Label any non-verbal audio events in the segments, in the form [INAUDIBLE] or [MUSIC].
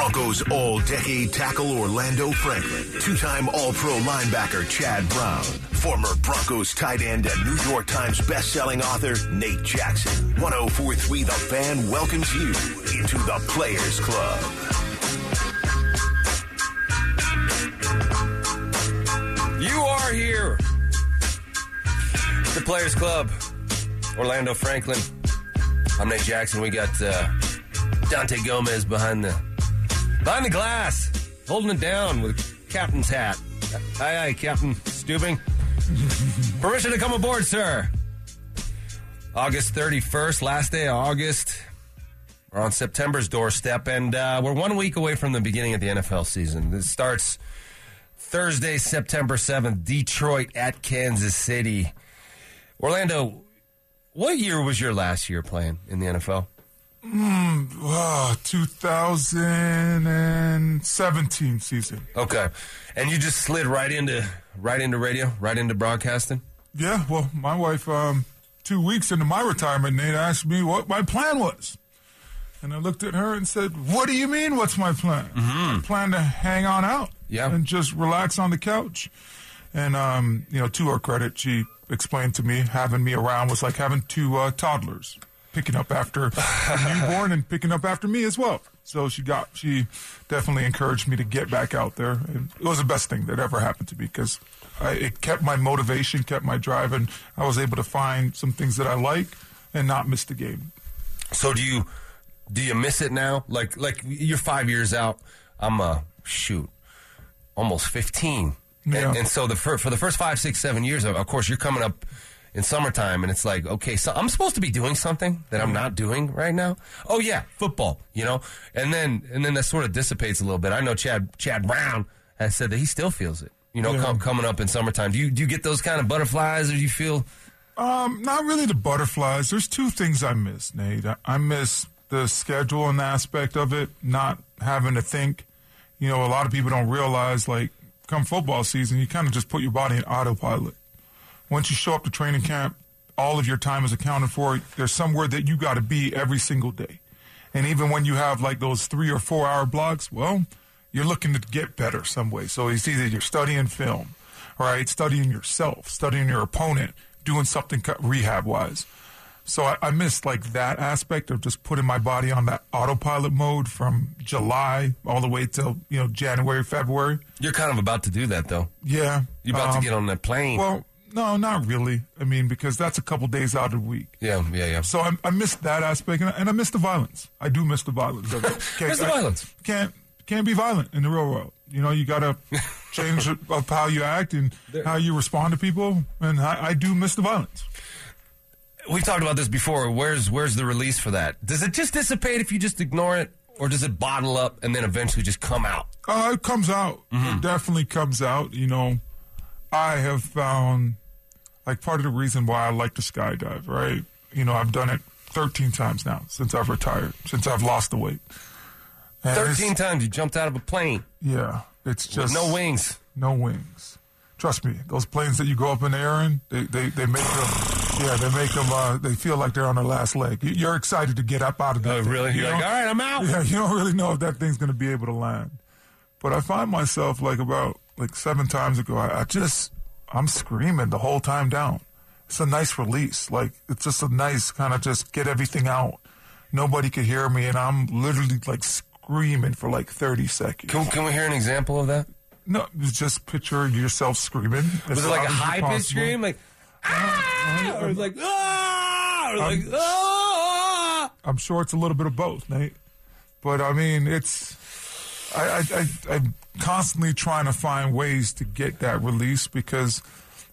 Broncos all-decade tackle Orlando Franklin, two-time All-Pro linebacker Chad Brown, former Broncos tight end and New York Times best-selling author Nate Jackson. 1043 The Fan welcomes you into the Players Club. You are here. The Players Club. Orlando Franklin. I'm Nate Jackson. We got uh, Dante Gomez behind the behind the glass, holding it down with captain's hat. Aye, aye, Captain Stubing. [LAUGHS] Permission to come aboard, sir. August 31st, last day of August. We're on September's doorstep, and uh, we're one week away from the beginning of the NFL season. It starts Thursday, September 7th, Detroit at Kansas City. Orlando, what year was your last year playing in the NFL? Oh, 2017 season. Okay. And you just slid right into right into radio, right into broadcasting? Yeah, well, my wife, um, two weeks into my retirement, Nate asked me what my plan was. And I looked at her and said, What do you mean, what's my plan? I plan to hang on out Yeah. and just relax on the couch. And, um, you know, to her credit, she explained to me having me around was like having two uh, toddlers picking up after a newborn and picking up after me as well. So she got, she definitely encouraged me to get back out there. And it was the best thing that ever happened to me because it kept my motivation, kept my drive, and I was able to find some things that I like and not miss the game. So do you do you miss it now? Like like you're five years out. I'm uh shoot, almost fifteen. Yeah. And, and so the fir- for the first five, six, seven years, of course, you're coming up in summertime, and it's like, okay, so I'm supposed to be doing something that I'm not doing right now. Oh yeah, football, you know. And then and then that sort of dissipates a little bit. I know Chad Chad Brown has said that he still feels it. You know, Yeah. com- coming up in summertime. Do you do you get those kind of butterflies, or do you feel? Um, not really the butterflies. There's two things I miss, Nate. I, I miss the schedule and aspect of it, not having to think. You know, a lot of people don't realize, like, come football season, you kind of just put your body in autopilot. Once you show up to training camp, all of your time is accounted for. There's somewhere that you got to be every single day. And even when you have like those three or four hour blocks, well, you're looking to get better some way. So it's either you're studying film, right? Studying yourself, studying your opponent, doing something rehab wise. So I, I missed like that aspect of just putting my body on that autopilot mode from July all the way till you know January, February. You're kind of about to do that though. Yeah, You're about Um, to get on that plane. Well, no, not really. I mean, because that's a couple days out of the week. yeah, yeah, yeah. So I, I missed that aspect, and I, and I miss the violence. I do miss the violence. [LAUGHS] Miss the I- violence. Can't can't be violent in the real world. You know, you got to [LAUGHS] change of how you act and how you respond to people. And I, I do miss the violence. We've talked about this before. Where's where's the release for that? Does it just dissipate if you just ignore it, or does it bottle up and then eventually just come out? Uh, it comes out. It definitely comes out. You know, I have found like part of the reason why I like to skydive. Right. You know, I've done it 13 times now since I've retired, since I've lost the weight. And Thirteen times you jumped out of a plane Yeah, it's with just no wings. no wings. Trust me, those planes that you go up in the air in, they, they, they make them, yeah, they make them, uh, they feel like they're on their last leg. You- You're excited to get up out of that. Oh, thing, really? you You're like, all right, I'm out. Yeah, [LAUGHS] you don't really know if that thing's going to be able to land. But I find myself like about like seven times ago, I, I just, I'm screaming the whole time down. It's a nice release. Like, it's just a nice kind of just get everything out. Nobody could hear me, and I'm literally like screaming for like 30 seconds. Can, can we hear an example of that? No, just picture yourself screaming. Was it like a high pitched scream, like ah, or like ah, or like ah? I'm sure it's a little bit of both, Nate. But I mean, it's I, I, I I'm constantly trying to find ways to get that release because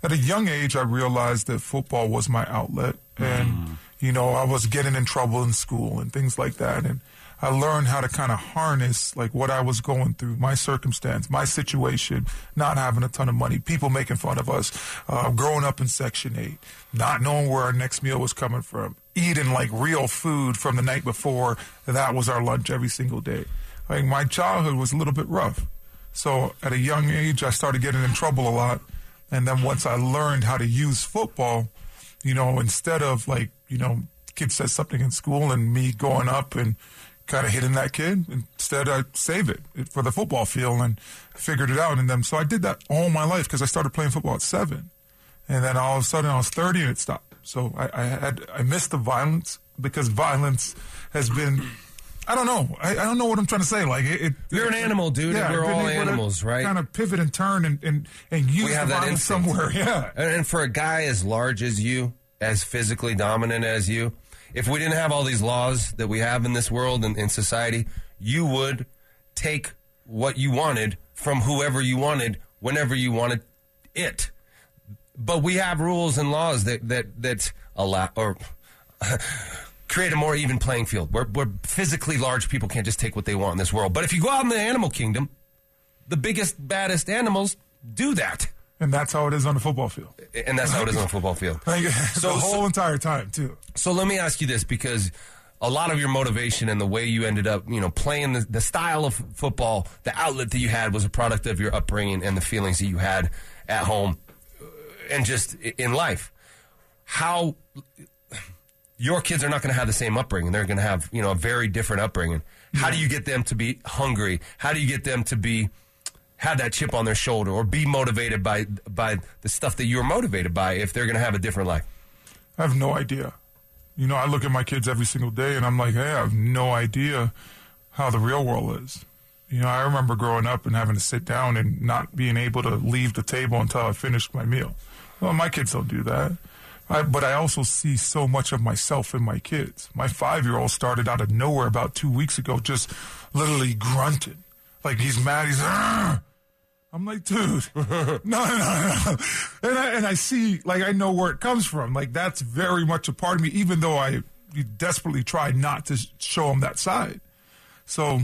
at a young age I realized that football was my outlet, and you know I was getting in trouble in school and things like that, and I learned how to kind of harness like what I was going through, my circumstance, my situation, not having a ton of money, people making fun of us, uh, growing up in Section 8, not knowing where our next meal was coming from, eating like real food from the night before. That was our lunch every single day. Like my childhood was a little bit rough. So at a young age, I started getting in trouble a lot. And then once I learned how to use football, you know, instead of like, you know, kid says something in school and me going up and kind of hitting that kid. Instead, I save it for the football field and figured it out. And then, so I did that all my life because I started playing football at seven. And then all of a sudden I was 30 and it stopped. So I, I had, I missed the violence because violence has been, I don't know. I, I don't know what I'm trying to say. Like it, it You're an animal, dude. Yeah, we're all animals, right? Kind of pivot and turn and, and, and use we have the that instinct. somewhere. Yeah. And and for a guy as large as you, as physically dominant as you, if we didn't have all these laws that we have in this world and in society, you would take what you wanted from whoever you wanted whenever you wanted it. But we have rules and laws that that that allow or [LAUGHS] create a more even playing field where, where physically large people can't just take what they want in this world. But if you go out in the animal kingdom, the biggest, baddest animals do that. And that's how it is on the football field. And that's how it is on the football field. So- [LAUGHS] the whole so- entire time, too. So let me ask you this because a lot of your motivation and the way you ended up, you know, playing the, the style of football, the outlet that you had was a product of your upbringing and the feelings that you had at home and just in life. How your kids are not going to have the same upbringing. They're going to have, you know, a very different upbringing. How do you get them to be hungry? How do you get them to be have that chip on their shoulder or be motivated by by the stuff that you're motivated by if they're going to have a different life? I have no idea. You know, I look at my kids every single day and I'm like, hey, I have no idea how the real world is. You know, I remember growing up and having to sit down and not being able to leave the table until I finished my meal. Well, my kids don't do that. I, but I also see so much of myself in my kids. My five year old started out of nowhere about two weeks ago, just literally grunted. Like he's mad. He's, "Argh!" I'm like, dude, [LAUGHS] no, no, no. And I, and I see, like, I know where it comes from. Like, that's very much a part of me, even though I desperately try not to show him that side. So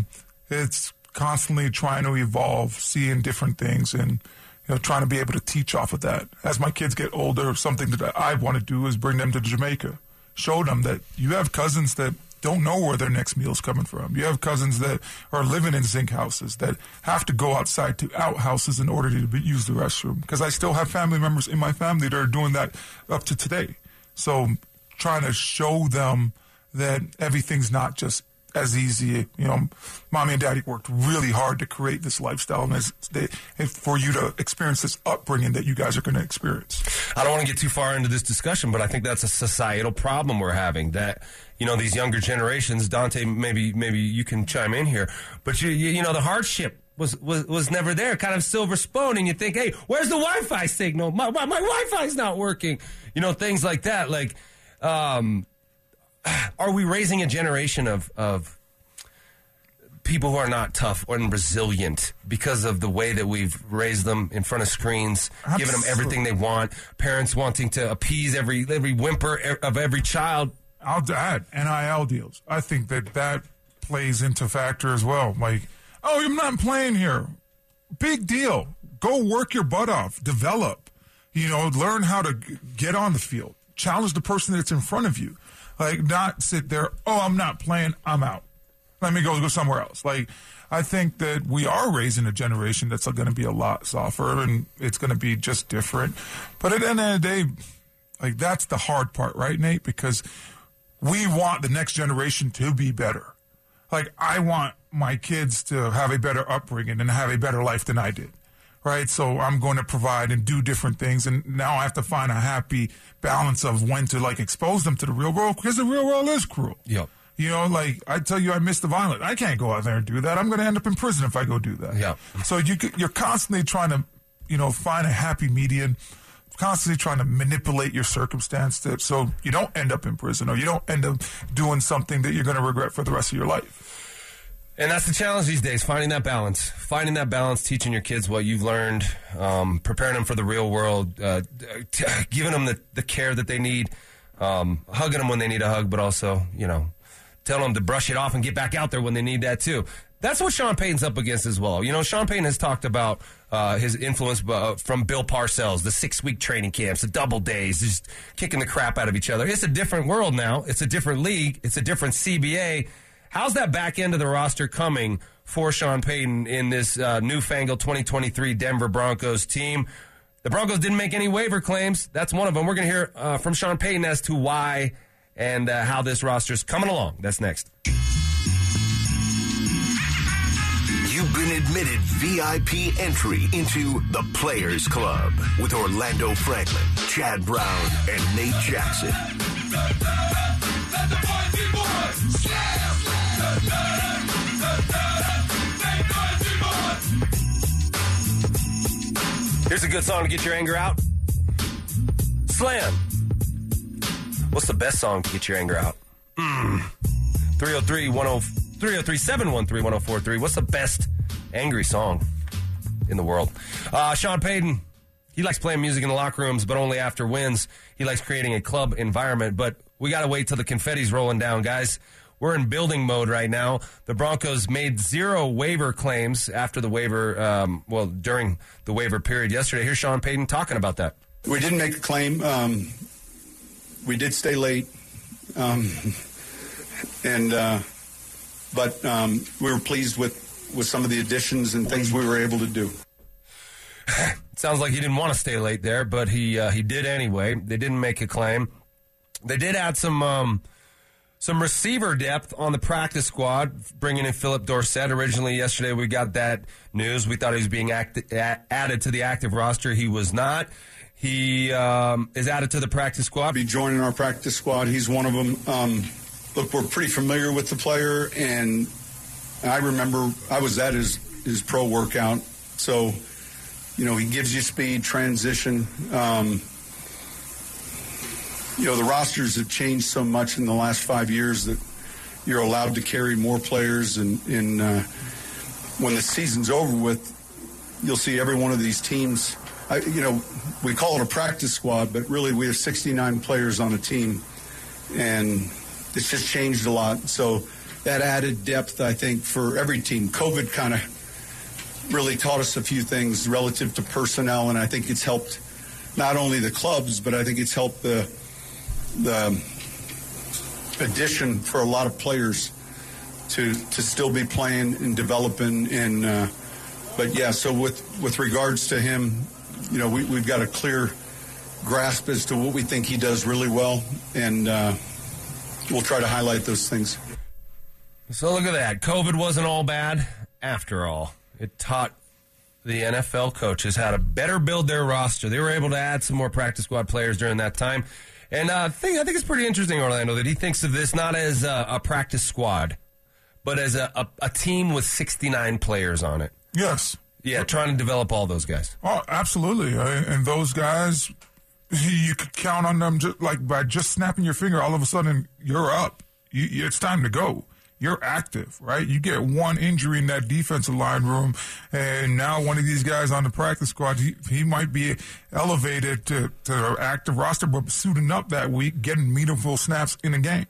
it's constantly trying to evolve, seeing different things, and you know, trying to be able to teach off of that. As my kids get older, something that I want to do is bring them to Jamaica, show them that you have cousins that don't know where their next meal's coming from. You have cousins that are living in zinc houses that have to go outside to outhouses in order to be, use the restroom. Because I still have family members in my family that are doing that up to today. So trying to show them that everything's not just as easy. You know, mommy and daddy worked really hard to create this lifestyle, and, they, and for you to experience this upbringing that you guys are going to experience. I don't want to get too far into this discussion, but I think that's a societal problem we're having. That you know these younger generations. Dante, maybe maybe you can chime in here, but you you, you know the hardship. Was, was was never there, kind of silver spoon, and you think, hey, where's the Wi-Fi signal? My my, my Wi-Fi's not working. You know, things like that. Like, um, are we raising a generation of of people who are not tough or resilient because of the way that we've raised them in front of screens, giving them everything they want, parents wanting to appease every every whimper of every child. I'll add NIL deals. I think that that plays into factor as well. Like, oh, I'm not playing here. Big deal. Go work your butt off. Develop. You know, learn how to get on the field. Challenge the person that's in front of you. Like, not sit there. Oh, I'm not playing. I'm out. Let me go go somewhere else. Like, I think that we are raising a generation that's going to be a lot softer and it's going to be just different. But at the end of the day, like that's the hard part, right, Nate? Because we want the next generation to be better. Like I want my kids to have a better upbringing and have a better life than I did. Right. So I'm going to provide and do different things. And now I have to find a happy balance of when to like expose them to the real world because the real world is cruel. Yep. You know, like I tell you, I miss the violence. I can't go out there and do that. I'm going to end up in prison if I go do that. Yeah. So you you're constantly trying to, you know, find a happy median, constantly trying to manipulate your circumstance to, so you don't end up in prison or you don't end up doing something that you're going to regret for the rest of your life. And that's the challenge these days, finding that balance. Finding that balance, teaching your kids what you've learned, um, preparing them for the real world, uh, t- [LAUGHS] giving them the, the care that they need, um, hugging them when they need a hug, but also, you know, telling them to brush it off and get back out there when they need that too. That's what Sean Payton's up against as well. You know, Sean Payton has talked about uh, his influence uh, from Bill Parcells, the six week training camps, the double days, just kicking the crap out of each other. It's a different world now. It's a different league. It's a different CBA. How's that back end of the roster coming for Sean Payton in this uh, newfangled 2023 Denver Broncos team? The Broncos didn't make any waiver claims. That's one of them. We're going to hear uh, from Sean Payton as to why and uh, how this roster's coming along. That's next. You've been admitted VIP entry into the Players Club with Orlando Franklin, Chad Brown, and Nate Jackson. Here's a good song to get your anger out. Slam. What's the best song to get your anger out? Mm. 303 303 713 1043. What's the best angry song in the world? Uh, Sean Payton, he likes playing music in the locker rooms, but only after wins. He likes creating a club environment, but we got to wait till the confetti's rolling down, guys. We're in building mode right now. The Broncos made zero waiver claims after the waiver, um, well, during the waiver period yesterday. Here's Sean Payton talking about that. We didn't make a claim. Um, we did stay late, um, and uh, but um, we were pleased with with some of the additions and things we were able to do. [LAUGHS] Sounds like he didn't want to stay late there, but he uh, he did anyway. They didn't make a claim. They did add some um, some receiver depth on the practice squad, bringing in Phillip Dorsett. Originally, yesterday we got that news. We thought he was being added to the active roster. He was not. He um, is added to the practice squad. Be joining our practice squad. He's one of them. Um, look, we're pretty familiar with the player, and I remember I was at his his pro workout. So, you know, he gives you speed, transition. Um, you know, the rosters have changed so much in the last five years that you're allowed to carry more players. And, and uh, when the season's over with, you'll see every one of these teams. I, you know, we call it a practice squad, but really we have 69 players on a team, and it's just changed a lot. So that added depth, I think, for every team. COVID kind of really taught us a few things relative to personnel, and I think it's helped not only the clubs, but I think it's helped the the addition for a lot of players to to still be playing and developing and uh, but yeah so with with regards to him you know we, we've got a clear grasp as to what we think he does really well and uh, we'll try to highlight those things so look at that covid wasn't all bad after all it taught the NFL coaches how to better build their roster. They were able to add some more practice squad players during that time. And uh, thing, I think it's pretty interesting, Orlando, that he thinks of this not as a, a practice squad, but as a, a, a, team with 69 players on it. Yes. Yeah, trying to develop all those guys. Oh, absolutely. Uh, and those guys, you could count on them just like by just snapping your finger. All of a sudden, you're up. You, it's time to go you're active, right? You get one injury in that defensive line room, and now one of these guys on the practice squad, he, he might be elevated to, to active roster, but suiting up that week, getting meaningful snaps in a game,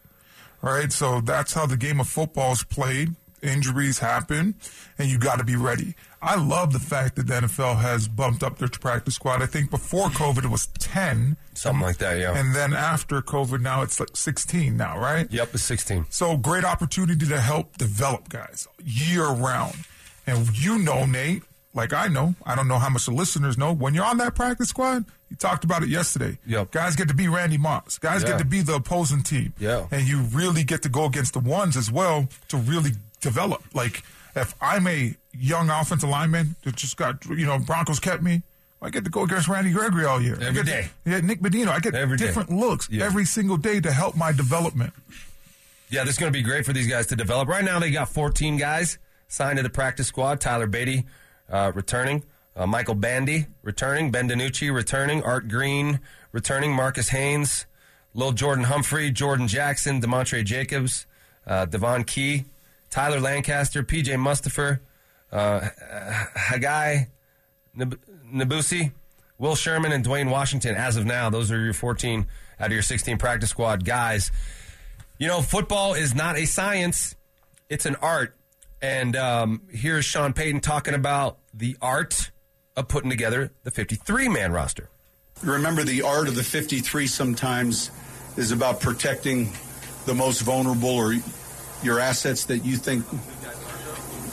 right? So that's how the game of football is played injuries happen, and you got to be ready. I love the fact that the NFL has bumped up their practice squad. I think before COVID it was ten, something like that, yeah. And then after COVID, now it's like sixteen now, right? Yep, it's sixteen. So great opportunity to help develop guys year round. And you know, Nate, like I know, I don't know how much the listeners know. When you're on that practice squad, you talked about it yesterday. Yep. Guys get to be Randy Moss. Guys yeah. get to be the opposing team. Yeah. And you really get to go against the ones as well to really develop. Like if I'm a young offensive lineman that just got you know Broncos kept me, I get to go against Randy Gregory all year. Every day. To, yeah, Nick Bonitto. I get every different day. looks yeah. every single day to help my development. Yeah, this is going to be great for these guys to develop. Right now, they got 14 guys signed to the practice squad. Tyler Badie uh, returning. Uh, Michael Bandy returning. Ben DiNucci returning. Art Green returning. Marcus Haynes. Lil Jordan Humphrey. Jordan Jackson. Demontrey Jacobs. Uh, Devon Key. Tyler Lancaster, PJ Mustipher, uh, Hagai Nabusi, Will Sherman, and Dwayne Washington. As of now, those are your 14 out of your 16 practice squad guys. You know, football is not a science, it's an art. And um, here's Sean Payton talking about the art of putting together the 53 man roster. Remember, the art of the 53 sometimes is about protecting the most vulnerable or your assets that you think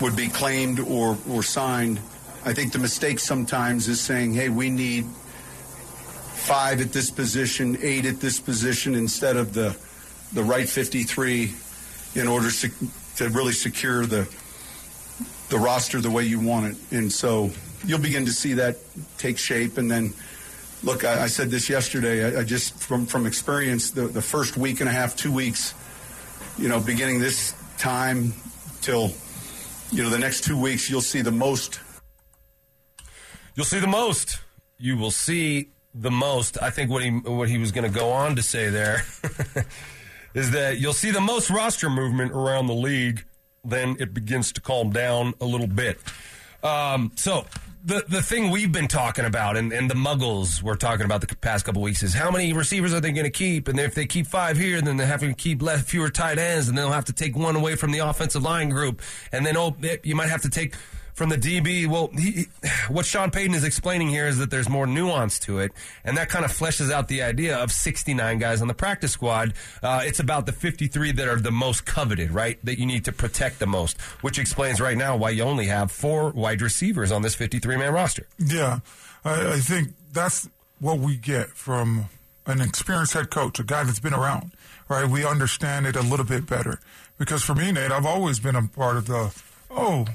would be claimed or, or signed. I think the mistake sometimes is saying, hey, we need five at this position, eight at this position, instead of the, the right 53 in order to, to really secure the, the roster the way you want it. And so you'll begin to see that take shape. And then, look, I, I said this yesterday. I, I, just from from experience, the the first week and a half, two weeks, you know, beginning this time till you know the next two weeks, you'll see the most. You'll see the most. You will see the most. I think what he what he was going to go on to say there [LAUGHS] is that you'll see the most roster movement around the league. Then it begins to calm down a little bit. Um, so the the thing we've been talking about, and, and the Muggles we're talking about the past couple weeks, is how many receivers are they going to keep? And if they keep five here, then they have to keep less, fewer tight ends, and they'll have to take one away from the offensive line group, and then oh, eh, you might have to take from the DB. Well, he, what Sean Payton is explaining here is that there's more nuance to it, and that kind of fleshes out the idea of 69 guys on the practice squad. Uh, it's about the 53 that are the most coveted, right? That you need to protect the most, which explains right now why you only have four wide receivers on this 53 man roster. Yeah, I, I think that's what we get from an experienced head coach, a guy that's been around, right? We understand it a little bit better. Because for me, Nate, I've always been a part of the, oh,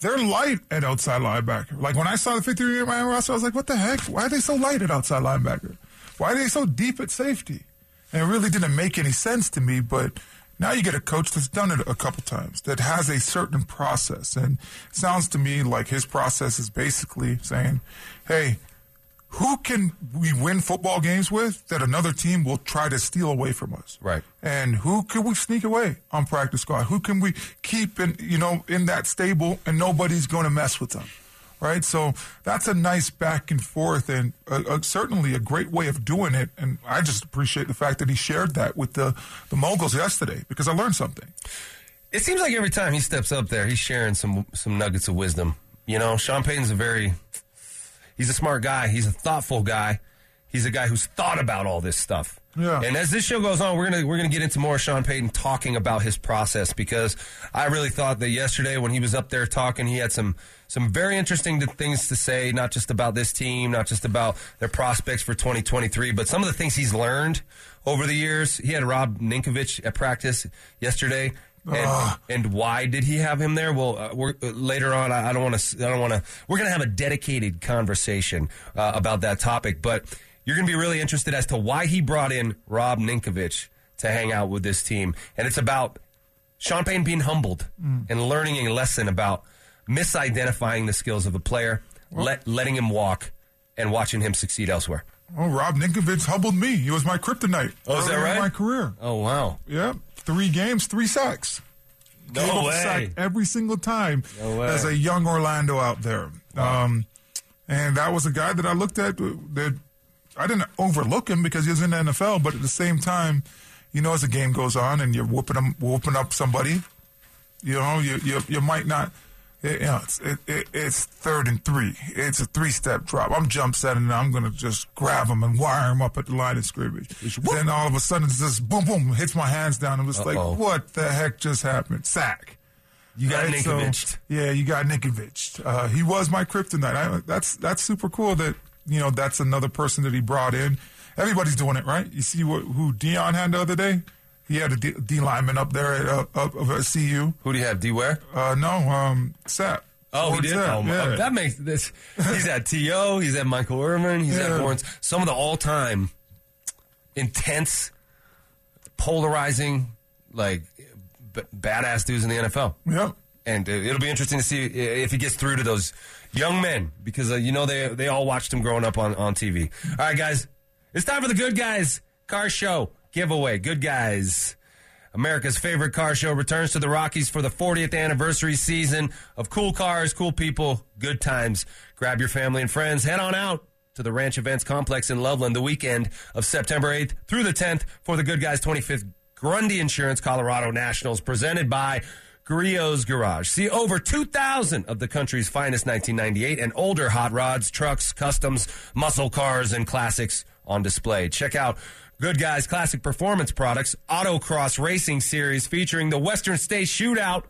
they're light at outside linebacker. Like when I saw the 53 man roster, I was like, what the heck? Why are they so light at outside linebacker? Why are they so deep at safety? And it really didn't make any sense to me, but now you get a coach that's done it a couple times, that has a certain process. And sounds to me like his process is basically saying, hey, who can we win football games with that another team will try to steal away from us? Right. And who can we sneak away on practice squad? Who can we keep in, you know, in that stable and nobody's going to mess with them? Right. So that's a nice back and forth and a, a, certainly a great way of doing it. And I just appreciate the fact that he shared that with the, the moguls yesterday because I learned something. It seems like every time he steps up there, he's sharing some, some nuggets of wisdom. You know, Sean Payton's a very He's a smart guy. He's a thoughtful guy. He's a guy who's thought about all this stuff. Yeah. And as this show goes on, we're gonna we're gonna get into more Sean Payton talking about his process because I really thought that yesterday when he was up there talking, he had some some very interesting things to say, not just about this team, not just about their prospects for 2023, but some of the things he's learned over the years. He had Rob Ninkovich at practice yesterday. And, and, why did he have him there? Well, uh, we're, uh, later on, I, don't want to. I don't want to. We're going to have a dedicated conversation uh, about that topic, but you're going to be really interested as to why he brought in Rob Ninkovich to hang out with this team, and it's about Sean Payton being humbled mm. and learning a lesson about misidentifying the skills of a player, well, let, letting him walk, and watching him succeed elsewhere. Oh, Rob Ninkovich humbled me. He was my kryptonite. Oh, is that right? my career. Oh, wow. Yeah three games, three sacks. No Gave way. sack every single time no as a young Orlando out there. Wow. Um, and that was a guy that I looked at that I didn't overlook him because he was in the NFL, but at the same time, you know, as the game goes on and you're whooping them, whooping up somebody, you know, you, you, you might not – it, you know, it's, it, it, it's third and three. It's a three step drop. I'm jump setting and I'm going to just grab him and wire him up at the line of scrimmage. Then all of a sudden it's just boom, boom, hits my hands down. I'm just Uh-oh. like, what the heck just happened? Sack. You got right? So, yeah, you got Ninkovich. Uh, he was my kryptonite. I, that's that's super cool that you know that's another person that he brought in. Everybody's doing it, right? You see what who Deion had the other day? He had a D, D lineman up there at, uh, up, up at CU. Who do you have? D where? Uh, no, um, Sapp. Oh, he did. Oh, yeah. that makes this. He's at To. He's at Michael Irvin. He's yeah. at Lawrence. Some of the all-time intense, polarizing, like b- badass dudes in the NFL. Yeah. And uh, it'll be interesting to see if he gets through to those young men because uh, you know they they all watched him growing up on on TV. All right, guys, it's time for the Good Guys Car Show giveaway. Good guys. America's favorite car show returns to the Rockies for the 40th anniversary season of cool cars, cool people, good times. Grab your family and friends. Head on out to the Ranch Events Complex in Loveland the weekend of September 8th through the 10th for the Good Guys 25th Grundy Insurance Colorado Nationals presented by Griot's Garage. See over 2,000 of the country's finest 1998 and older hot rods, trucks, customs, muscle cars, and classics on display. Check out Good Guys Classic Performance Products Autocross Racing Series featuring the Western State Shootout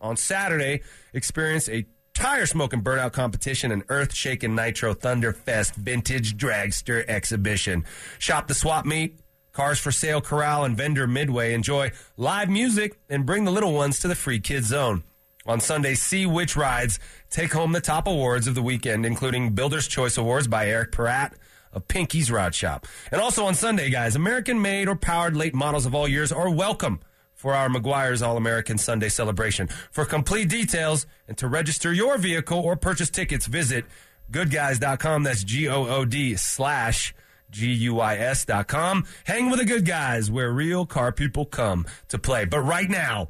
on Saturday. Experience a tire smoking burnout competition and earth shaking nitro thunderfest vintage dragster exhibition. Shop the swap meet, cars for sale corral and vendor midway. Enjoy live music and bring the little ones to the free kids zone. On Sunday, see which rides take home the top awards of the weekend, including Builder's Choice Awards by Eric Peratt of Pinky's Rod Shop. And also on Sunday, guys, American made or powered late models of all years are welcome for our McGuire's All American Sunday celebration. For complete details and to register your vehicle or purchase tickets, visit goodguys.com. That's G O O D slash G U I S dot com. Hang with the good guys where real car people come to play. But right now,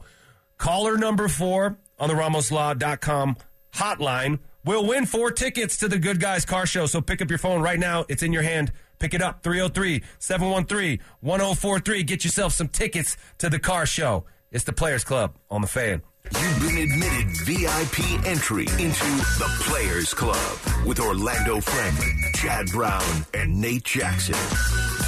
caller number four on the RamosLaw.com hotline will win four tickets to the Good Guys Car Show. So pick up your phone right now. It's in your hand. Pick it up 303 713 1043. Get yourself some tickets to the car show. It's the Players Club on the fan. You've been admitted VIP entry into the Players Club with Orlando Franklin, Chad Brown, and Nate Jackson.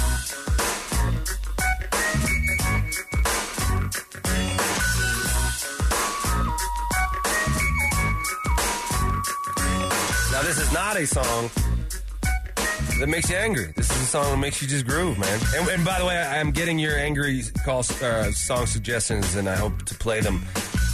Not a song that makes you angry. This is a song that makes you just groove, man. And, and by the way, I'm getting your angry call uh, song suggestions, and I hope to play them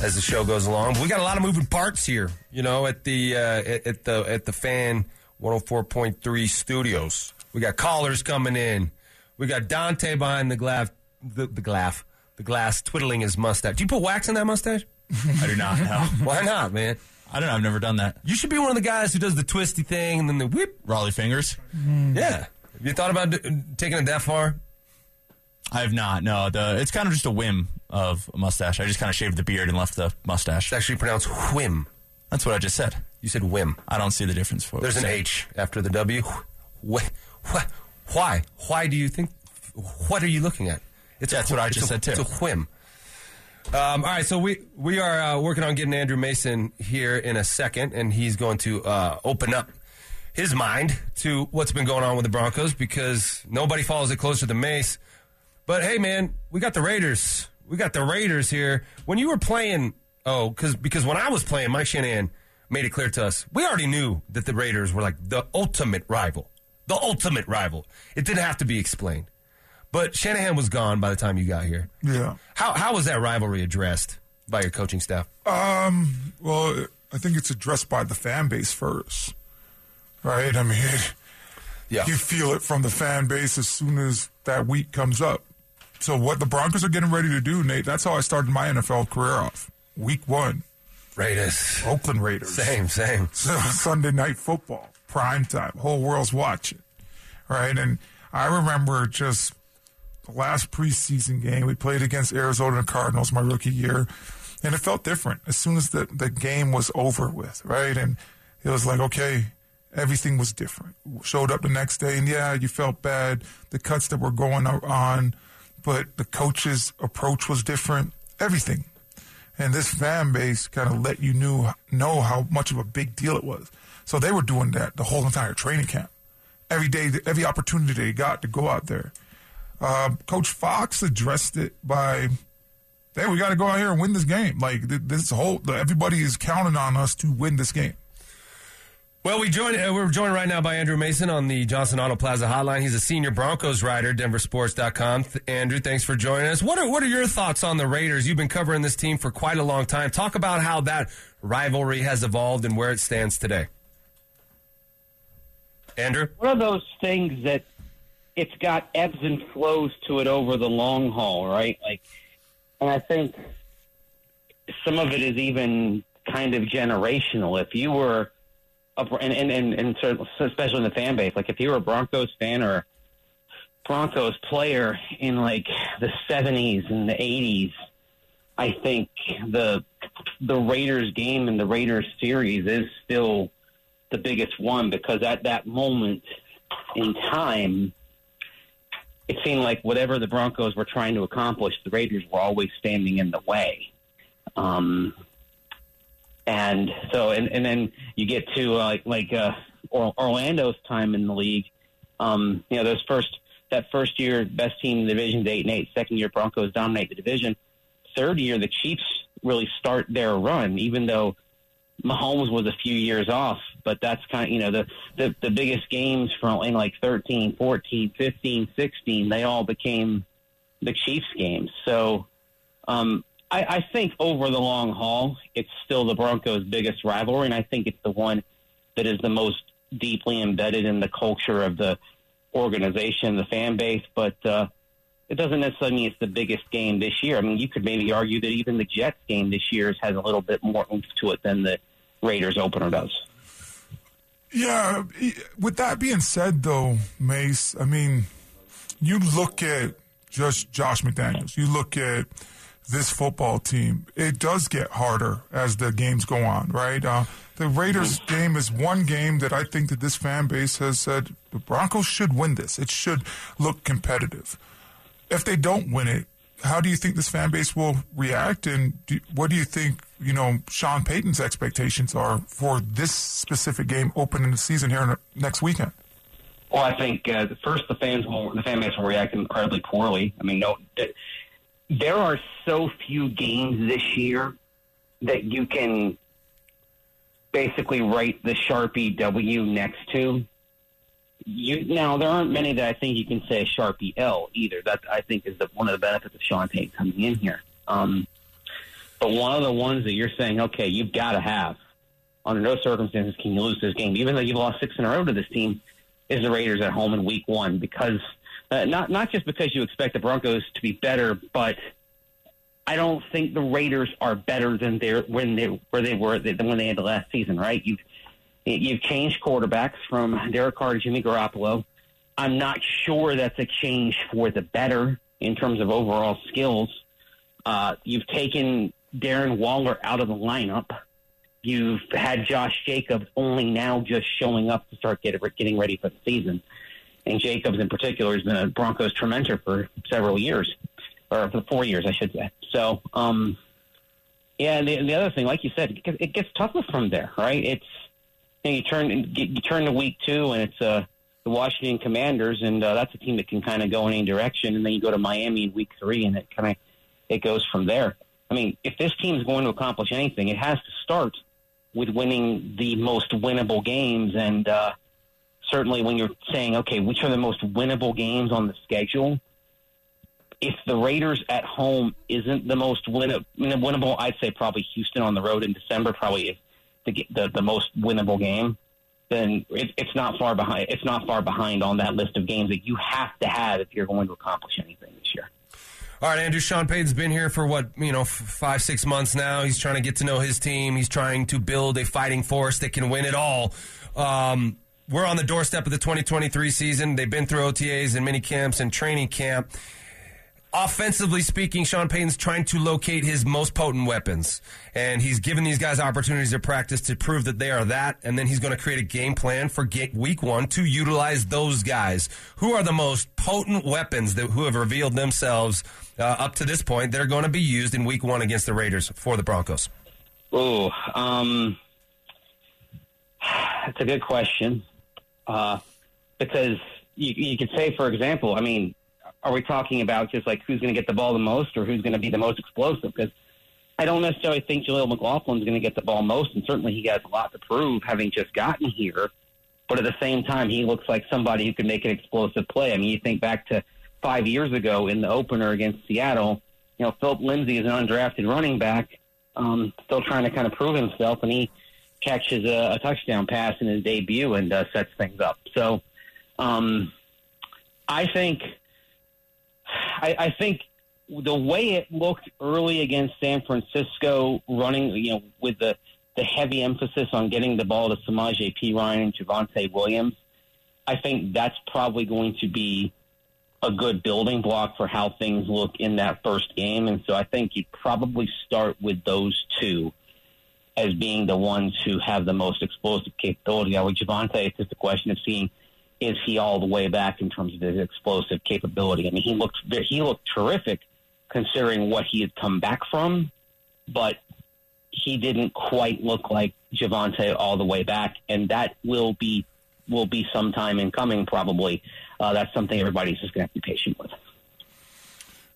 as the show goes along. But we got a lot of moving parts here, you know, at the uh, at, at the at the fan 104.3 studios. We got callers coming in. We got Dante behind the glass, the, the glass, the glass, twiddling his mustache. Do you put wax in that mustache? [LAUGHS] I do not know. Why not, man? I don't know. I've never done that. You should be one of the guys who does the twisty thing and then the whip. Rollie Fingers? Mm. Yeah. Have you thought about d- taking it that far? I have not. No, the it's kind of just a whim of a mustache. I just kind of shaved the beard and left the mustache. It's actually pronounced whim. That's what I just said. You said whim. I don't see the difference for There's an H after the W. Wh- wh- Why? Why do you think? What are you looking at? It's That's what I it's just a- said, too. It's a whim. Um, all right, so we we are uh, working on getting Andrew Mason here in a second, and he's going to uh, open up his mind to what's been going on with the Broncos because nobody follows it closer than Mace. But hey, man, we got the Raiders. We got the Raiders here. When you were playing, oh, because because when I was playing, Mike Shanahan made it clear to us we already knew that the Raiders were like the ultimate rival, the ultimate rival. It didn't have to be explained. But Shanahan was gone by the time you got here. Yeah. How how was that rivalry addressed by your coaching staff? Um. Well, I think it's addressed by the fan base first, right? I mean, Yeah, you feel it from the fan base as soon as that week comes up. So what the Broncos are getting ready to do, Nate? That's how I started my NFL career off. Week one, Raiders. Oakland Raiders. Same, same. [LAUGHS] So Sunday night football, prime time, whole world's watching, right? And I remember just last preseason game we played against Arizona Cardinals my rookie year, and it felt different as soon as the the game was over with, right? And it was like okay. Everything was different. Showed up the next day, and yeah, you felt bad. The cuts that were going on, but the coach's approach was different. Everything and this fan base kind of let you knew know how much of a big deal it was. So they were doing that the whole entire training camp. Every day, every opportunity they got to go out there. Um, Coach Fox addressed it by, "Hey, we got to go out here and win this game. Like this whole, everybody is counting on us to win this game." Well, we joined. Uh, we're joined right now by Andrew Mason on the Johnson Auto Plaza hotline. He's a senior Broncos writer, DenverSports.com. Th- Andrew, thanks for joining us. What are what are your thoughts on the Raiders? You've been covering this team for quite a long time. Talk about how that rivalry has evolved and where it stands today. Andrew, one of those things that it's got ebbs and flows to it over the long haul, right? Like, and I think some of it is even kind of generational. If you were, a, and, and, and, and especially in the fan base, like if you were a Broncos fan or Broncos player in like the 70s and the 80s, I think the the Raiders game and the Raiders series is still the biggest one because at that moment in time, it seemed like whatever the Broncos were trying to accomplish, the Raiders were always standing in the way. Um, and so, and, and then you get to uh, like like uh, Orlando's time in the league. Um, you know, those first that first year, best team in the division, eight and eight. Second year, Broncos dominate the division. Third year, the Chiefs really start their run, even though Mahomes was a few years off, but that's kind of, you know, the, the, the biggest games from in like 13, 14, 15, 16, they all became the Chiefs games. So, um, I, I think over the long haul, it's still the Broncos' biggest rivalry, and I think it's the one that is the most deeply embedded in the culture of the organization, the fan base. But uh, it doesn't necessarily mean it's the biggest game this year. I mean, you could maybe argue that even the Jets game this year has a little bit more oomph to it than the Raiders opener does. Yeah. With that being said, though, Mace, I mean, you look at just Josh McDaniels. You look at this football team. It does get harder as the games go on, right? Uh, the Raiders game is one game that I think that this fan base has said the Broncos should win this. It should look competitive. If they don't win it, how do you think this fan base will react? And do, what do you think, you know, Sean Payton's expectations are for this specific game opening the season here next weekend? Well, I think uh, first the fans will, the fan base will react incredibly poorly. I mean, no, there are so few games this year that you can basically write the Sharpie W next to. You now there aren't many that I think you can say Sharpie L either. That I think is the, one of the benefits of Sean Payton coming in here. Um, but one of the ones that you're saying, okay, you've got to have under no circumstances can you lose this game, even though you've lost six in a row to this team, is the Raiders at home in Week One because uh, not not just because you expect the Broncos to be better, but I don't think the Raiders are better than they when they where they were than when they had the last season. Right? You've you've changed quarterbacks from Derek Carr to Jimmy Garoppolo. I'm not sure that's a change for the better in terms of overall skills. Uh, you've taken Darren Waller out of the lineup. You've had Josh Jacobs only now just showing up to start get, getting ready for the season and Jacobs in particular has been a Broncos tormentor for several years, or for four years, I should say. So, um, yeah, the, the other thing, like you said, it gets tougher from there, right? It's you, turn you turn to week two, and it's uh, the Washington Commanders, and uh, that's a team that can kind of go in any direction, and then you go to Miami in week three, and it kind of it goes from there. I mean, if this team is going to accomplish anything, it has to start with winning the most winnable games, and uh, certainly when you're saying, okay, which are the most winnable games on the schedule, if the Raiders at home isn't the most win- winnable, I'd say probably Houston on the road in December probably is the the, the most winnable game. Then it, it's not far behind. It's not far behind on that list of games that you have to have if you're going to accomplish anything this year. All right, Andrew. Sean Payton's been here for what you know, five, six months now. He's trying to get to know his team. He's trying to build a fighting force that can win it all. Um, we're on the doorstep of the 2023 season. They've been through OTAs and mini camps and training camp. Offensively speaking, Sean Payton's trying to locate his most potent weapons. And he's given these guys opportunities to practice to prove that they are that. And then he's going to create a game plan for week one to utilize those guys. Who are the most potent weapons that who have revealed themselves uh, up to this point that are going to be used in week one against the Raiders for the Broncos? Oh, um, that's a good question uh, because you, you could say, for example, I mean, are we talking about just like who's going to get the ball the most or who's going to be the most explosive? Because I don't necessarily think Jaleel McLaughlin is going to get the ball most, and certainly he has a lot to prove having just gotten here. But at the same time, he looks like somebody who can make an explosive play. I mean, you think back to five years ago in the opener against Seattle. You know, Phillip Lindsay is an undrafted running back, um, still trying to kind of prove himself, and he catches a, a touchdown pass in his debut and uh, sets things up. So, um, I think, I, I think the way it looked early against San Francisco, running, you know, with the the heavy emphasis on getting the ball to Samaje Perine and Javonte Williams, I think that's probably going to be a good building block for how things look in that first game. And so I think you'd probably start with those two as being the ones who have the most explosive capability. Now, with Javonte, it's just a question of seeing is he all the way back in terms of his explosive capability. I mean, he looked he looked terrific considering what he had come back from, but he didn't quite look like Javonte all the way back, and that will be will be sometime in coming probably. Uh, that's something everybody's just going to have to be patient with.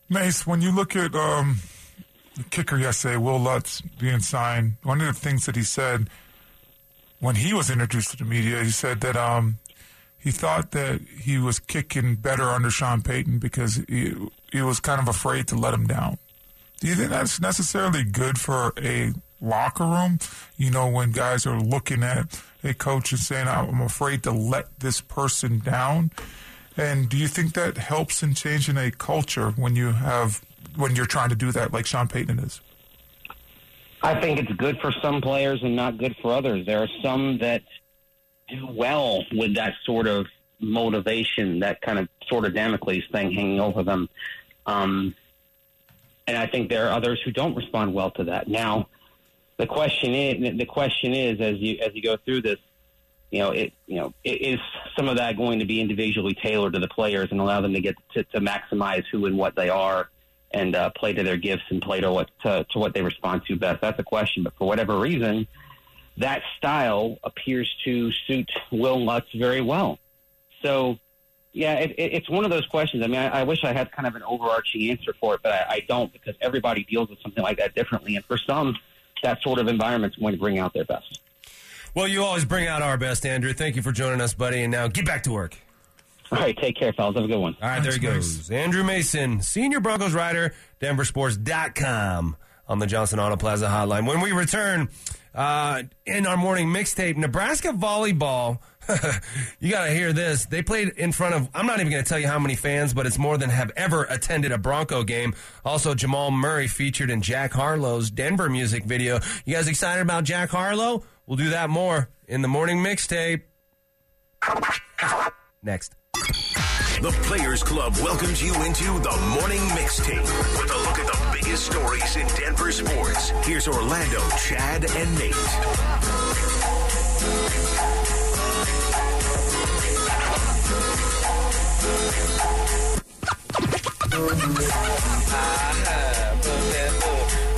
Mace, when you look at um, the kicker yesterday, Wil Lutz, being signed, one of the things that he said when he was introduced to the media, he said that um, he thought that he was kicking better under Sean Payton because he, he was kind of afraid to let him down. Do you think that's necessarily good for a locker room? You know, when guys are looking at a coach and saying, I'm afraid to let this person down. And do you think that helps in changing a culture when you have when you're trying to do that like Sean Payton is? I think it's good for some players and not good for others. There are some that do well with that sort of motivation, that kind of sort of Damocles thing hanging over them. Um, and I think there are others who don't respond well to that. Now, the question is, the question is, as you as you go through this, you know, it you know, it, is some of that going to be individually tailored to the players and allow them to get to, to maximize who and what they are and uh, play to their gifts and play to what to, to what they respond to best. That's a question. But for whatever reason, that style appears to suit Wil Lutz very well. So, yeah, it, it, it's one of those questions. I mean, I, I, wish I had kind of an overarching answer for it, but I, I don't because everybody deals with something like that differently. And for some, that sort of environment is going to bring out their best. Well, you always bring out our best, Andrew. Thank you for joining us, buddy. And now get back to work. All right, take care, fellas. Have a good one. All right, there he goes. Andrew Mason, senior Broncos writer, denversports.com on the Johnson Auto Plaza hotline. When we return uh, in our morning mixtape, Nebraska volleyball. [LAUGHS] you got to hear this. They played in front of, I'm not even going to tell you how many fans, but it's more than have ever attended a Bronco game. Also, Jamal Murray featured in Jack Harlow's Denver music video. You guys excited about Jack Harlow? We'll do that more in the morning mixtape. Next. The Players Club welcomes you into the morning mixtape with a look at the biggest stories in Denver sports. Here's Orlando, Chad, and Nate.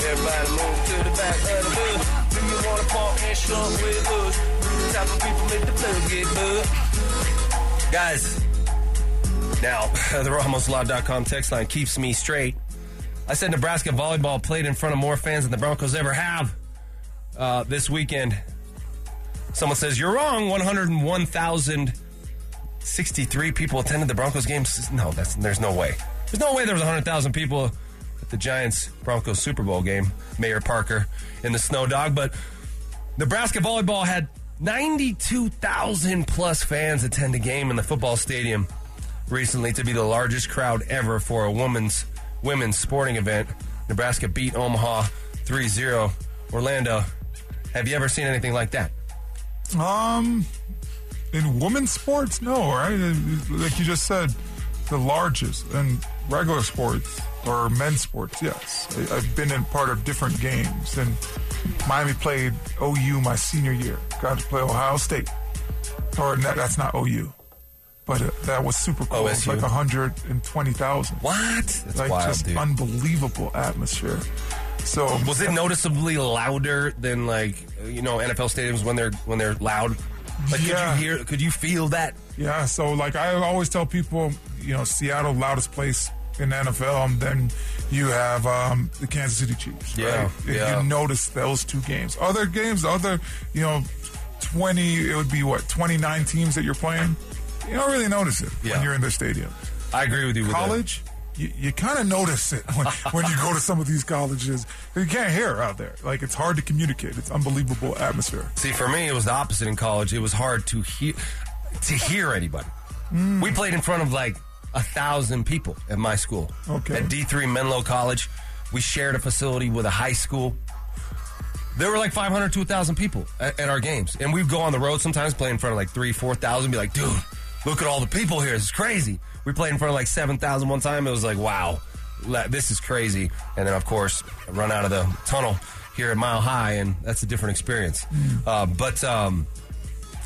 Everybody move to the back of the bus. Do you want to park and with us? Type of people make the get. Guys, now, [LAUGHS] the RamosLaw.com text line keeps me straight. I said Nebraska volleyball played in front of more fans than the Broncos ever have uh, this weekend. Someone says, You're wrong. 101,063 people attended the Broncos games. No, that's, there's no way. There's no way there was 100,000 people at the Giants Broncos Super Bowl game. Mayor Parker in the Snow Dog. But Nebraska volleyball had 92,000 plus fans attend a game in the football stadium recently to be the largest crowd ever for a women's women's sporting event. Nebraska beat Omaha 3-0. Orlando, have you ever seen anything like that? Um, in women's sports, no, right? Like you just said, the largest. In regular sports or men's sports, yes. I, have been in part of different games. And Miami played OU my senior year. Got to play Ohio State. Or that's not OU but uh, that was super cool. It was like 120,000. What? That's like wild, just dude. unbelievable atmosphere. So was it noticeably louder than like you know NFL stadiums when they're when they're loud? Like yeah. could you hear? Could you feel that? Yeah. So like I always tell people, you know, Seattle loudest place in the NFL, and then you have um, the Kansas City Chiefs. Yeah, right? yeah. You notice those two games. Other games, other you know, twenty. It would be what twenty nine teams that you're playing you don't really notice it yeah. when you're in the stadium. I agree with you. With college, you, you kind of notice it when, [LAUGHS] when you go to some of these colleges. You can't hear out there. Like it's hard to communicate. It's unbelievable atmosphere. See, for me, it was the opposite in college. It was hard to hear to hear anybody. Mm. We played in front of like a thousand people at my school. Okay. At D three Menlo College, we shared a facility with a high school. There were like 500 to 1,000 people at, at, our games. And we'd go on the road sometimes, play in front of like three, 4,000, be like, dude, look at all the people here. It's crazy. We played in front of like 7,000 one time. It was like, wow, this is crazy. And then, of course, run out of the tunnel here at Mile High, and that's a different experience. Mm. Uh, but um,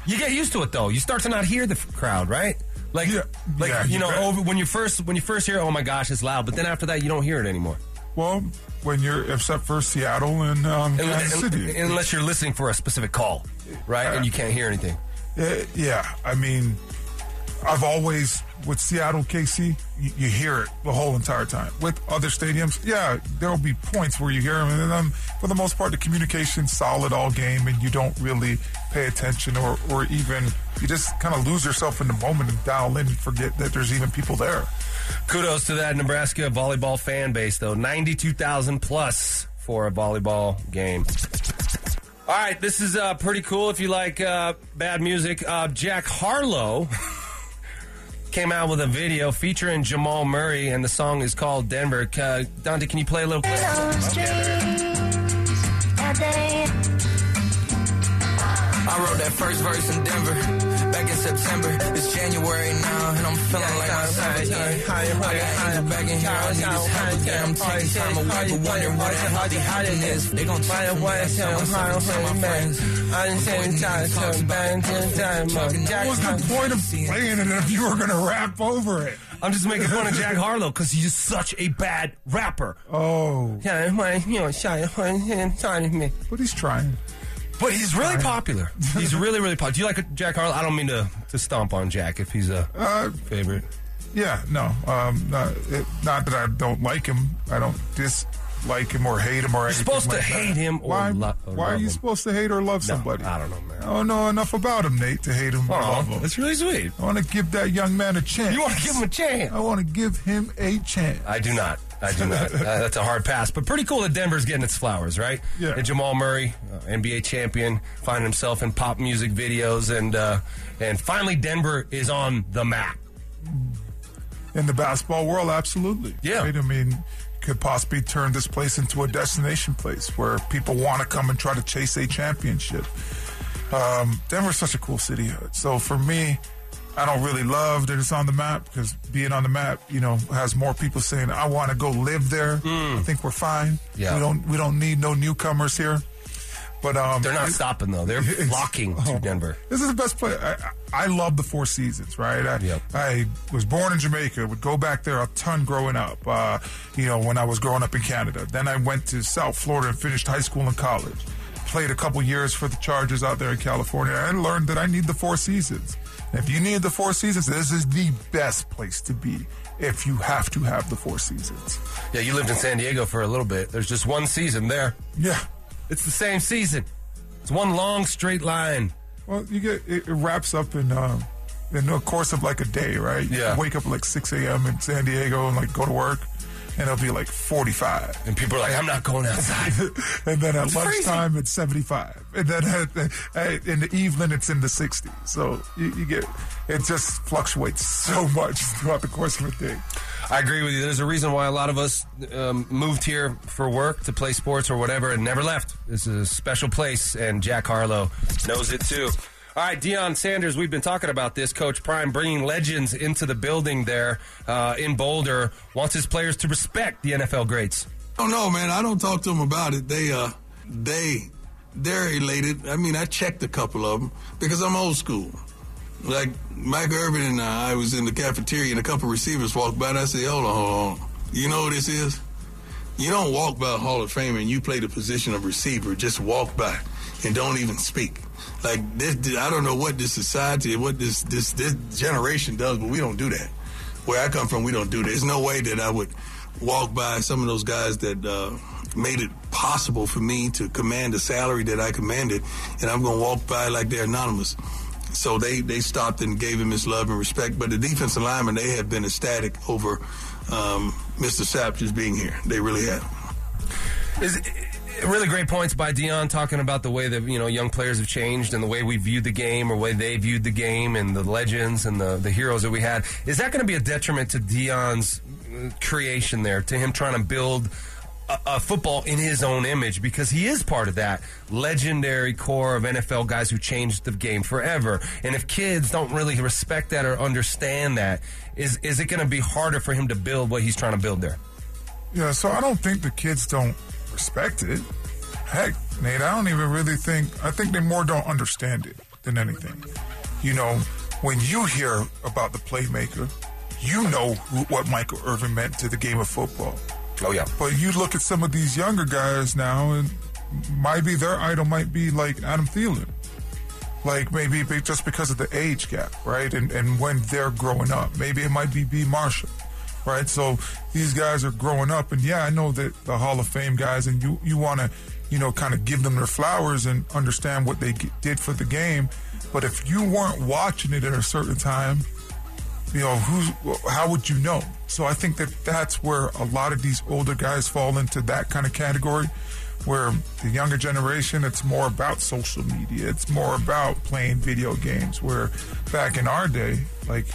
you get used to it, though. You start to not hear the crowd, right? Like, yeah, like yeah, you, know, over, when you first when you first hear, oh my gosh, it's loud. But then after that, you don't hear it anymore. Well, when you're except for Seattle and um, Kansas City, unless you're listening for a specific call, right, uh, and you can't hear anything. Uh, yeah, I mean, I've always with Seattle KC, you, you hear it the whole entire time. With other stadiums, yeah, there'll be points where you hear them, and then for the most part, the communication's solid all game, and you don't really pay attention, or or even you just kind of lose yourself in the moment and dial in and forget that there's even people there. Kudos to that Nebraska volleyball fan base, though. 92,000 plus for a volleyball game. All right, this is uh, pretty cool if you like uh, bad music. Uh, Jack Harlow [LAUGHS] came out with a video featuring Jamal Murray, and the song is called Denver. Uh, Dante, can you play a little? I wrote that first verse in Denver back in September. It's January now, and I'm feeling like I'm 17. I got angels back in here. I need this help again. I'm taking time away, but wondering what that healthy hopping is. They gon' check for me. Tell myself, tell my friends. I didn't say time, so bang to the time. What was the point of playing it if you were going to rap over it? I'm just making fun of Jack Harlow because he's such a bad rapper. Oh, Yeah, you know, shy, shy me. but he's trying. But he's really popular. He's [LAUGHS] really, really popular. Do you like Jack Harlow? I don't mean to, to stomp on Jack if he's a Uh, favorite. Yeah, no, um, not, it, not that I don't like him. I don't dislike him or hate him or anything You're supposed to like that. hate him or why? lo- or why are love you him. supposed to hate or love No, somebody? I don't know, man. I don't know enough about him, Nate, to hate him or love him. that's really sweet. I want to give that young man a chance. You want to give him a chance? I want to give him a chance. I do not. I do not. [LAUGHS] Uh, that's a hard pass. But pretty cool that Denver's getting its flowers, right? Yeah. And Jamal Murray, uh, NBA champion, finding himself in pop music videos, and uh, and finally Denver is on the map. In the basketball world, absolutely. Yeah. Right? I mean, could possibly turn this place into a destination place where people want to come and try to chase a championship. Um, Denver's such a cool city. So for me, I don't really love that it's on the map because being on the map, you know, has more people saying, "I want to go live there." I think we're fine. Yeah. we don't we don't need no newcomers here. But um, They're not stopping though. They're [LAUGHS] flocking to oh, Denver. This is the best place. I, I love the Four Seasons, right? I, Yep. I was born in Jamaica. Would go back there a ton growing up. Uh, you know, when I was growing up in Canada. Then I went to South Florida and finished high school and college. Played a couple years for the Chargers out there in California. I learned that I need the Four Seasons. If you need the Four Seasons, this is the best place to be. If you have to have the Four Seasons, Yeah, you lived in San Diego for a little bit. There's just one season there. yeah. It's the same season. It's one long straight line. Well, you get it, it wraps up in uh, in the course of like a day, right? You Yeah. wake up at like six a.m. in San Diego and like go to work, and it'll be like forty five. And people are like, I'm not going outside. [LAUGHS] and then at It's crazy. lunchtime it's 75 and then at, at, in the evening it's in the 60s so you, you get it just fluctuates [LAUGHS] so much throughout the course of a day I agree with you. There's a reason why a lot of us um, moved here for work to play sports or whatever and never left. This is a special place, and Jack Harlow knows it too. All right, Deion Sanders, we've been talking about this. Coach Prime bringing legends into the building there uh, in Boulder, wants his players to respect the NFL greats. I don't know, man. I don't talk to them about it. They, uh, they, they're elated. I mean, I checked a couple of them because I'm old school. Like Mike Irvin and I, was in the cafeteria and a couple receivers walked by and I said, hold on, hold on. You know what this is? You don't walk by a Hall of Fame and you play the position of receiver. Just walk by and don't even speak. Like this, I don't know what this society, what this this this generation does, but we don't do that. Where I come from, we don't do that. There's no way that I would walk by some of those guys that uh, made it possible for me to command the salary that I commanded, and I'm going to walk by like they're anonymous. So they, they stopped and gave him his love and respect. But the defensive linemen, they have been ecstatic over um, Mr. Sapp just being here. They really have. Is really great points by Deion talking about the way that you know young players have changed and the way we viewed the game or way they viewed the game and the legends and the the heroes that we had. Is that going to be a detriment to Deion's uh, creation there? To him trying to build a, a football in his own image because he is part of that legendary core of NFL guys who changed the game forever. And if kids don't really respect that or understand that, is is it going to be harder for him to build what he's trying to build there? yeah so i don't think the kids don't respect it heck nate i don't even really think i think they more don't understand it than anything you know when you hear about the playmaker you know who, what michael irvin meant to the game of football Oh yeah. But you look at some of these younger guys now, and maybe their idol might be like Adam Thielen. like maybe just because of the age gap, right? And and when they're growing up, maybe it might be B Marshall, right? So these guys are growing up, and yeah, I know that the Hall of Fame guys, and you you want to, you know, kind of give them their flowers and understand what they did for the game. But if you weren't watching it at a certain time, you know, who's how would you know? So I think that that's where a lot of these older guys fall into that kind of category. Where the younger generation, it's more about social media. It's more about playing video games. Where back in our day, like,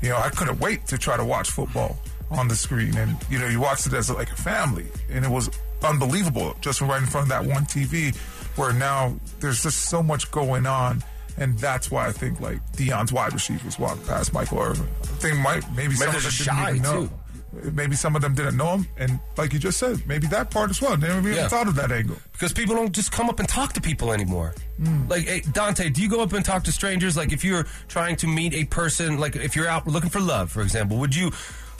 you know, I couldn't wait to try to watch football on the screen, and you know, you watched it as like a family, and it was unbelievable just right in front of that one TV. Where now there's just so much going on, and that's why I think like Deion's wide receivers walked past Michael Irvin. I think might maybe some of them just didn't even know. too. Maybe some of them didn't know him, and like you just said, maybe that part as well. They never even Yeah. thought of that angle. because people don't just come up and talk to people anymore. Hmm. Like hey, Dante, do you go up and talk to strangers? Like if you're trying to meet a person, like if you're out looking for love, for example, would you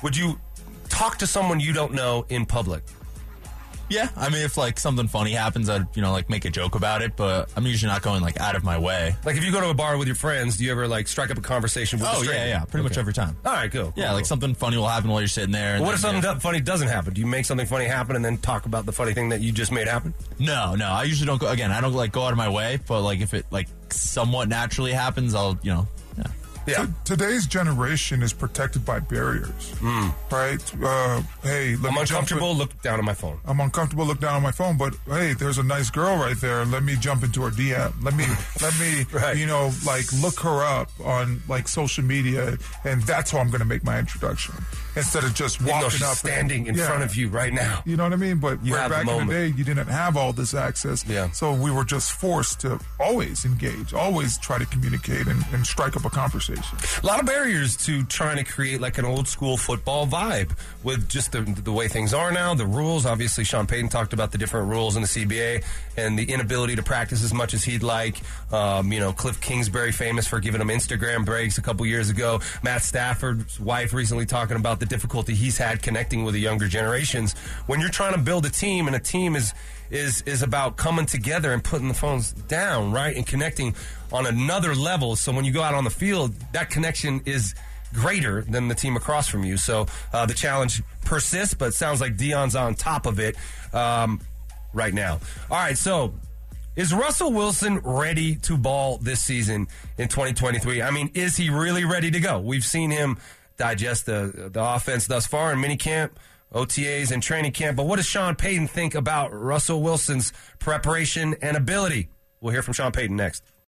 would you talk to someone you don't know in public? Yeah, I mean, if like something funny happens, I'd you know like make a joke about it, but I'm usually not going like out of my way. Like if you go to a bar with your friends, do you ever like strike up a conversation with? a Oh yeah, stranger? yeah, pretty much Okay. every time. All right, cool. Yeah, cool, like cool. something funny will happen while you're sitting there. and What if something yeah. do- funny doesn't happen? Do you make something funny happen and then talk about the funny thing that you just made happen? No, no, I usually don't go. Again, I don't like go out of my way, but like if it like somewhat naturally happens, I'll you know. Yeah. Today's generation is protected by barriers, right? Uh, hey, let. I'm me uncomfortable. in- Look down at my phone. I'm uncomfortable. Look down on my phone, but hey, there's a nice girl right there. Let me jump into her DM. Let me, [LAUGHS] let me, Right. you know, like look her up on like social media, and that's how I'm going to make my introduction instead of just walking up, and- standing in Yeah. front of you right now. You know what I mean? But You where have the back in the day, you didn't have all this access. Yeah. So we were just forced to always engage, always try to communicate and, and strike up a conversation. A lot of barriers to trying to create like an old school football vibe with just the, the way things are now, the rules. Obviously, Sean Payton talked about the different rules in the CBA and the inability to practice as much as he'd like. Um, you know, Cliff Kingsbury famous for giving him Instagram breaks a couple years ago. Matt Stafford's wife recently talking about the difficulty he's had connecting with the younger generations. When you're trying to build a team and a team is is is about coming together and putting the phones down, right, and connecting on another level. So when you go out on the field, that connection is greater than the team across from you. So uh, the challenge persists, but sounds like Deion's on top of it um, right now. All right, so. Is Russell Wilson ready to ball this season in 2023? I mean, is he really ready to go? We've seen him digest the the offense thus far in minicamp, OTAs, and training camp. But what does Sean Payton think about Russell Wilson's preparation and ability? We'll hear from Sean Payton next.